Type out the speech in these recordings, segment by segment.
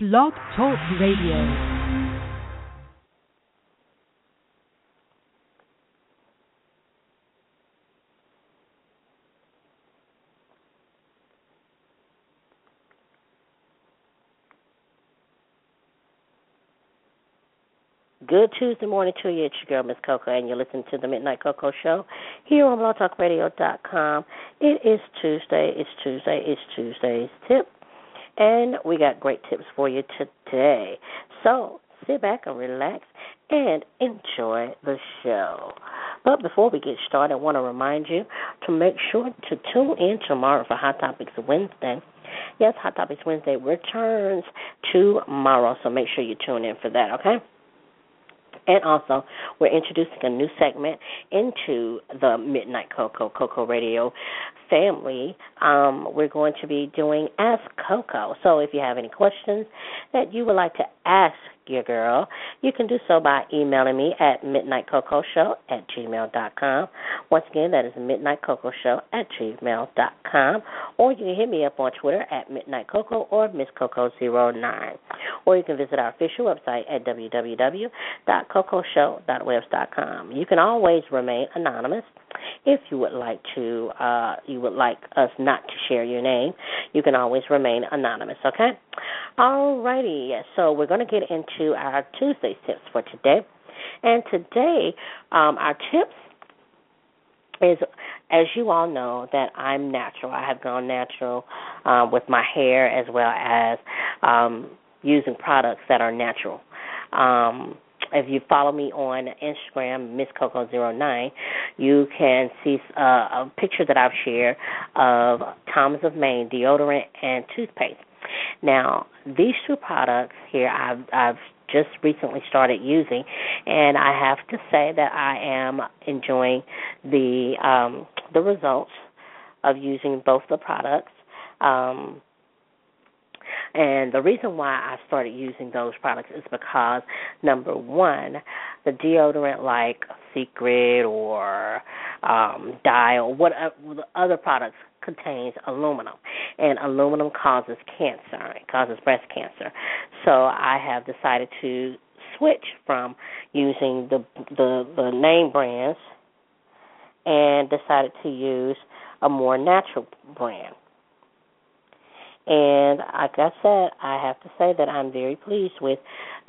Blog Talk Radio. Good Tuesday morning to you. It's your girl, Miss Coco, and you're listening to the Midnight Coco Show here on blogtalkradio.com. It is Tuesday. It's Tuesday. It's Tuesday's tip. And we got great tips for you today. So sit back and relax and enjoy the show. But before we get started, I want to remind you to make sure to tune in tomorrow for Hot Topics Wednesday. Yes, Hot Topics Wednesday returns tomorrow, so make sure you tune in for that, okay? And also, we're introducing a new segment into the Midnight Coco, Coco Radio family. Um, we're going to be doing Ask Coco. So if you have any questions that you would like to ask your girl, you can do so by emailing me at midnightcocoshow at gmail.com. Once again, that is midnightcocoshow at gmail.com. Or you can hit me up on Twitter at midnightcoco or misscoco09. Or you can visit our official website at www.cocoshow.webs.com. You can always remain anonymous if you would like to, uh, you would like us not to share your name, you can always remain anonymous, okay? Alrighty, so we're going to get into our Tuesday tips for today. And today, um, our tips is, as you all know, that I'm natural. I have gone natural um, with my hair as well as um, using products that are natural. Um, if you follow me on Instagram, Miss Coco09, you can see uh, a picture that I've shared of Tom's of Maine deodorant and toothpaste. Now, these two products here, I've I've just recently started using, and I have to say that I am enjoying the um, the results of using both the products. Um, and the reason why I started using those products is because number one, the deodorant like Secret or um, Dial, what other products contains aluminum, and aluminum causes cancer. It causes breast cancer. So I have decided to switch from using the the, the name brands and decided to use a more natural brand. And like I said, I have to say that I'm very pleased with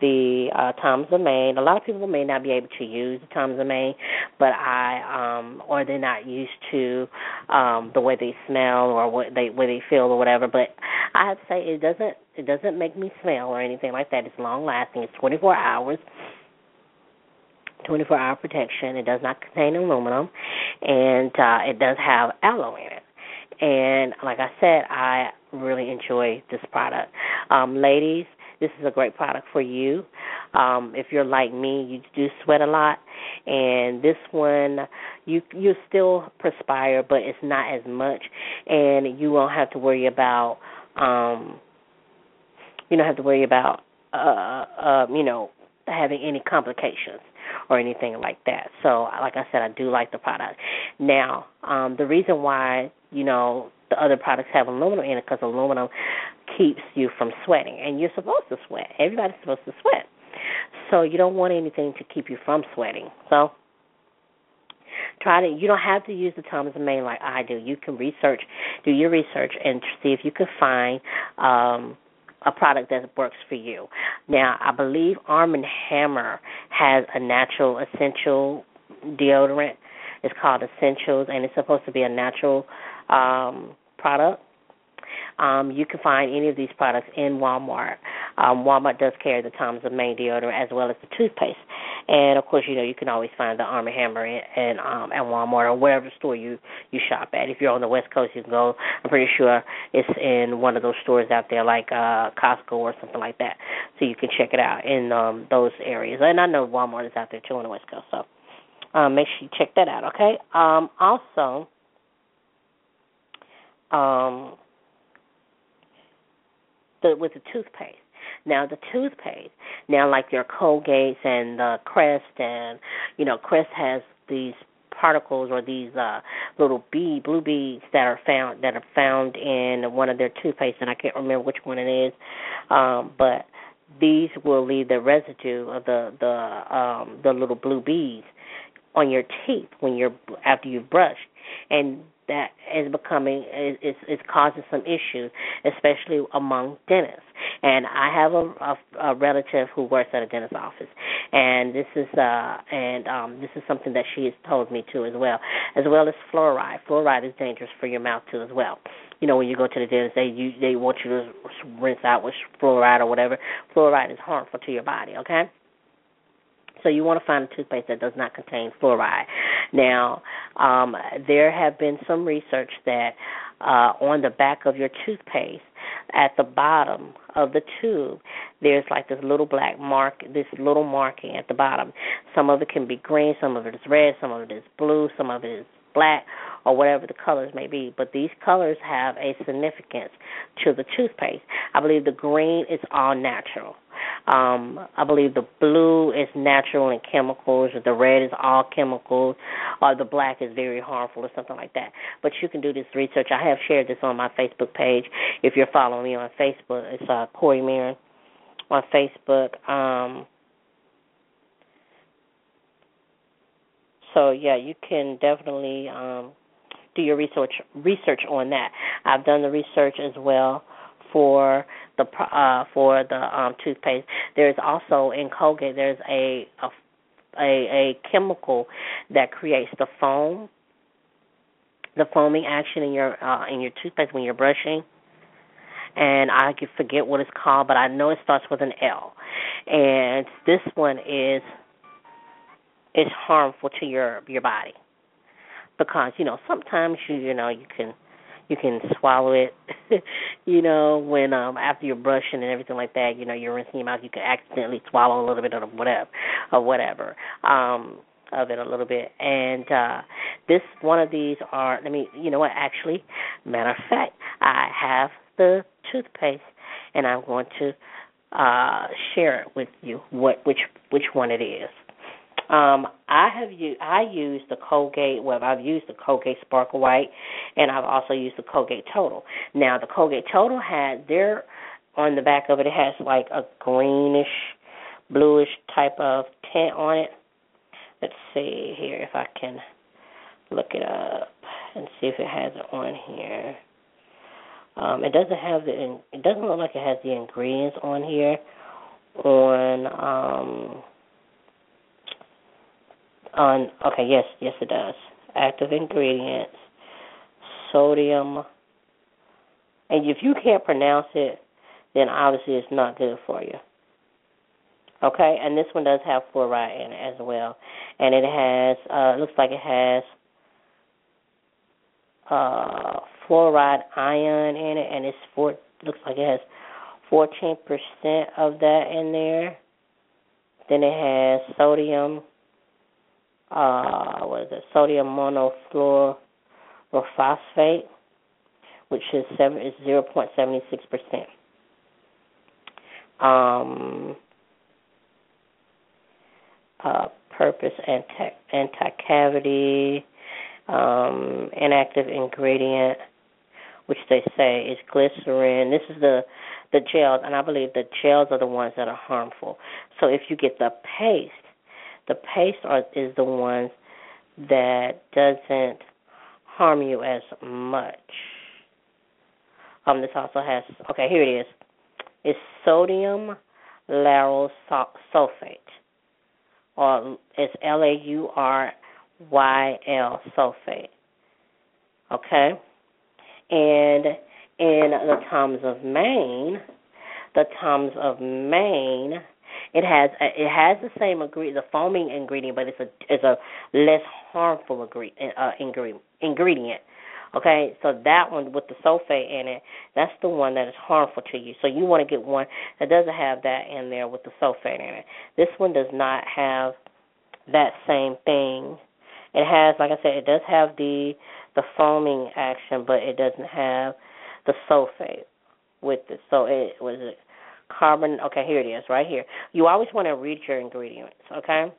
the uh, Tom's of Maine. A lot of people may not be able to use the Tom's of Maine, but I um or they're not used to um the way they smell or what they way they feel or whatever. But I have to say it doesn't it doesn't make me smell or anything like that. It's long lasting. It's 24 hours. 24 hour protection. It does not contain aluminum, and uh, it does have aloe in it. And like I said, I really enjoy this product. Um, ladies, this is a great product for you. Um, if you're like me, you do sweat a lot, and this one you you still perspire, but it's not as much, and you won't have to worry about um, you don't have to worry about uh, uh, you know having any complications or anything like that. So, like I said, I do like the product. Now, um, the reason why you know the other products have aluminum in it because aluminum keeps you from sweating, and you're supposed to sweat. Everybody's supposed to sweat, so you don't want anything to keep you from sweating. So try to you don't have to use the Tom's and Maine like I do. You can research, do your research and see if you can find um a product that works for you. Now, I believe Arm Hammer has a natural essential deodorant. It's called Essentials and it's supposed to be a natural um, product. Um, you can find any of these products in Walmart. Um, Walmart does carry the Tom's of Maine deodorant as well as the toothpaste, and of course, you know you can always find the Arm & Hammer in, um, at Walmart or wherever store you you shop at. If you're on the West Coast, you can go. I'm pretty sure it's in one of those stores out there, like uh, Costco or something like that. So you can check it out in um, those areas. And I know Walmart is out there too on the West Coast, so um, make sure you check that out. Okay. Um, also um, the with the toothpaste. Now the toothpaste, now like your Colgate's and the Crest, and you know Crest has these particles or these uh little bead blue beads that are found that are found in one of their toothpaste and I can't remember which one it is. Um but these will leave the residue of the the um the little blue beads on your teeth when you're after you've brushed and that is becoming is is causing some issues, especially among dentists. And I have a, a, a relative who works at a dentist's office, and this is uh and um this is something that she has told me too as well, as well as fluoride. Fluoride is dangerous for your mouth too as well. You know when you go to the dentist, they you they want you to rinse out with fluoride or whatever. Fluoride is harmful to your body. Okay. So you want to find a toothpaste that does not contain fluoride. Now, um, there have been some research that uh, on the back of your toothpaste, at the bottom of the tube, there's like this little black mark, this little marking at the bottom. Some of it can be green, some of it is red, some of it is blue, some of it is black, or whatever the colors may be. But these colors have a significance to the toothpaste. I believe the green is all natural. Um, I believe the blue is natural and chemicals, the red is all chemicals, or the black is very harmful or something like that. But you can do this research. I have shared this on my Facebook page. If you're following me on Facebook, it's uh, Corey Marin on Facebook. Um, so yeah, you can definitely um, do your research research on that. I've done the research as well for the uh, for the um, toothpaste. There's also in Colgate there's a, a a a chemical that creates the foam, the foaming action in your uh, in your toothpaste when you're brushing. And I can forget what it's called, but I know it starts with an L. And this one is is harmful to your your body because you know sometimes you you know you can you can swallow it you know when um after you're brushing and everything like that you know you're rinsing your mouth you can accidentally swallow a little bit of whatever or whatever um of it a little bit. And uh this one of these are let me you know what actually matter of fact i have the toothpaste and i'm going to uh share it with you what which which one it is um, I have used I the Colgate. Well, I've used the Colgate Sparkle White, and I've also used the Colgate Total. Now, the Colgate Total has there on the back of it. It has like a greenish, bluish type of tint on it. Let's see here if I can look it up and see if it has it on here. Um, it doesn't have the. It doesn't look like it has the ingredients on here. On um on okay, yes, yes it does. Active ingredients, sodium and if you can't pronounce it, then obviously it's not good for you. Okay, and this one does have fluoride in it as well. And it has uh looks like it has uh fluoride ion in it and it's four looks like it has fourteen percent of that in there. Then it has sodium uh, what is it, sodium monofluorophosphate, which is seven is zero point seventy six percent. Um, uh, purpose anti anti cavity, um, inactive ingredient, which they say is glycerin. This is the the gels, and I believe the gels are the ones that are harmful. So if you get the paste the paste is the ones that doesn't harm you as much. Um, this also has okay. Here it is. It's sodium lauryl sulfate, or it's L A U R Y L sulfate. Okay, and in the Toms of Maine, the Toms of Maine it has it has the same ingredient, the foaming ingredient, but it's a it's a less harmful ingredient. Uh, ingredient ingredient. Okay, so that one with the sulfate in it, that's the one that is harmful to you. So you want to get one that doesn't have that in there with the sulfate in it. This one does not have that same thing. It has, like I said, it does have the the foaming action, but it doesn't have the sulfate with it. So it was carbon. Okay, here it is, right here. You always want to read your ingredients, okay?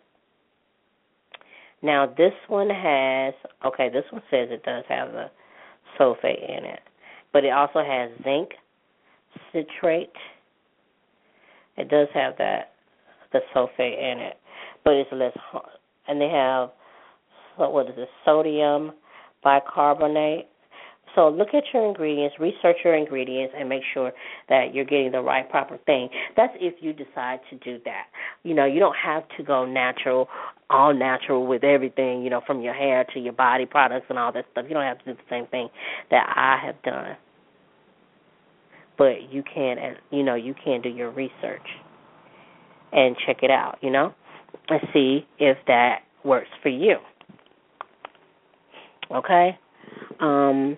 Now this one has okay. This one says it does have the sulfate in it, but it also has zinc citrate. It does have that the sulfate in it, but it's less. And they have what is it? Sodium bicarbonate. So look at your ingredients, research your ingredients, and make sure that you're getting the right proper thing. That's if you decide to do that. You know, you don't have to go natural, all natural with everything. You know, from your hair to your body products and all that stuff. You don't have to do the same thing that I have done. But you can, you know, you can do your research and check it out. You know, and see if that works for you. Okay. Um,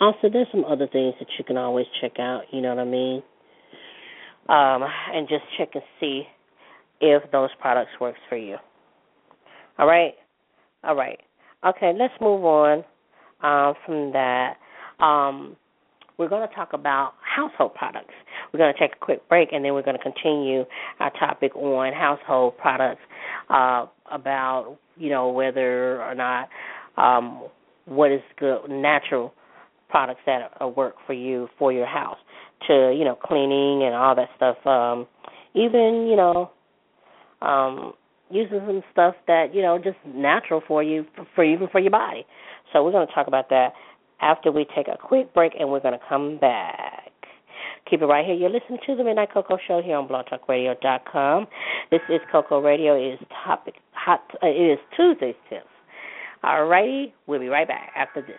also, there's some other things that you can always check out. You know what I mean? Um, and just check and see if those products works for you. All right. All right. Okay. Let's move on um, from that. Um, we're going to talk about household products. We're going to take a quick break, and then we're going to continue our topic on household products. Uh, about you know whether or not um, what is good natural products that uh, work for you for your house to you know cleaning and all that stuff. Um even you know um using some stuff that you know just natural for you for, for even for your body. So we're going to talk about that after we take a quick break and we're going to come back. Keep it right here. You're listening to the midnight coco show here on blogtalkradio.com this is coco radio. It is topic hot uh, it is tuesday's tips all righty we'll be right back after this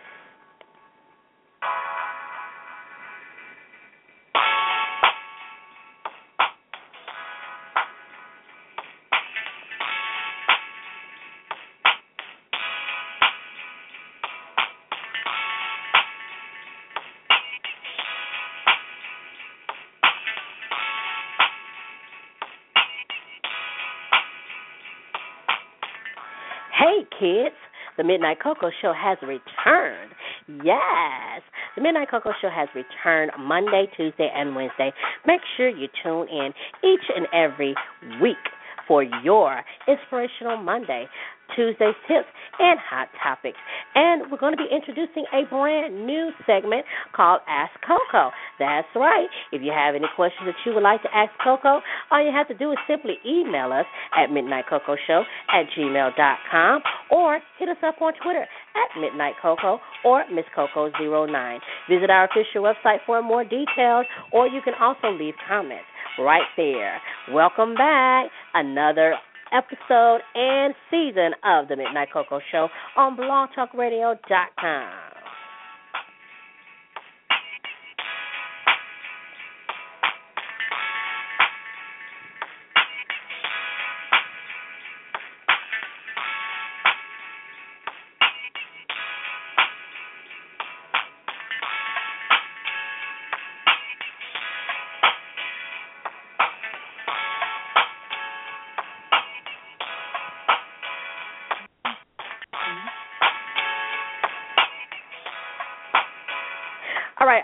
kids. The Midnight Coco Show has returned. Yes, the Midnight Coco Show has returned Monday, Tuesday, and Wednesday. Make sure you tune in each and every week for your Inspirational Monday. Tuesday's tips, and hot topics. And we're going to be introducing a brand new segment called Ask Coco. That's right. If you have any questions that you would like to ask Coco, all you have to do is simply email us at midnightcocoshow at gmail.com or hit us up on Twitter at Midnight Coco or Miss Coco09. Visit our official website for more details, or you can also leave comments right there. Welcome back. Another episode and season of the Midnight Coco Show on blogtalkradio.com.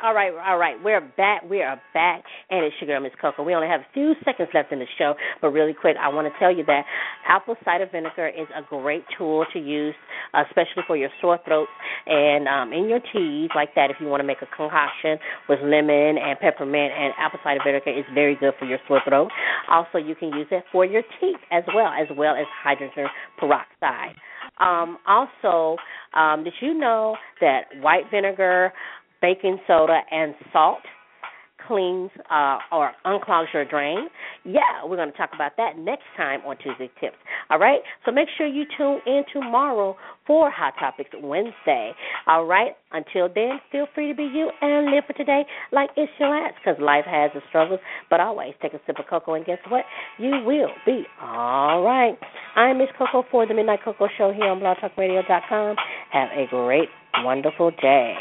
right, all right, all right. We're back. We are back, and it's girl, Miss Coco. We only have a few seconds left in the show, but really quick, I want to tell you that apple cider vinegar is a great tool to use, especially for your sore throats and um, in your teas like that. If you want to make a concoction with lemon and peppermint and apple cider vinegar, is very good for your sore throat. Also, you can use it for your teeth as well, as well as hydrogen peroxide. Um, also, um, did you know that white vinegar, baking soda, and salt cleans uh, or unclogs your drain? Yeah, we're going to talk about that next time on Tuesday Tips. All right? So make sure you tune in tomorrow for Hot Topics Wednesday. All right? Until then, feel free to be you and live for today like it's your last because life has its struggles. But always take a sip of cocoa, and guess what? You will be all right. I'm Miss Coco for the Midnight Coco Show here on blogtalkradio.com. Have a great, wonderful day.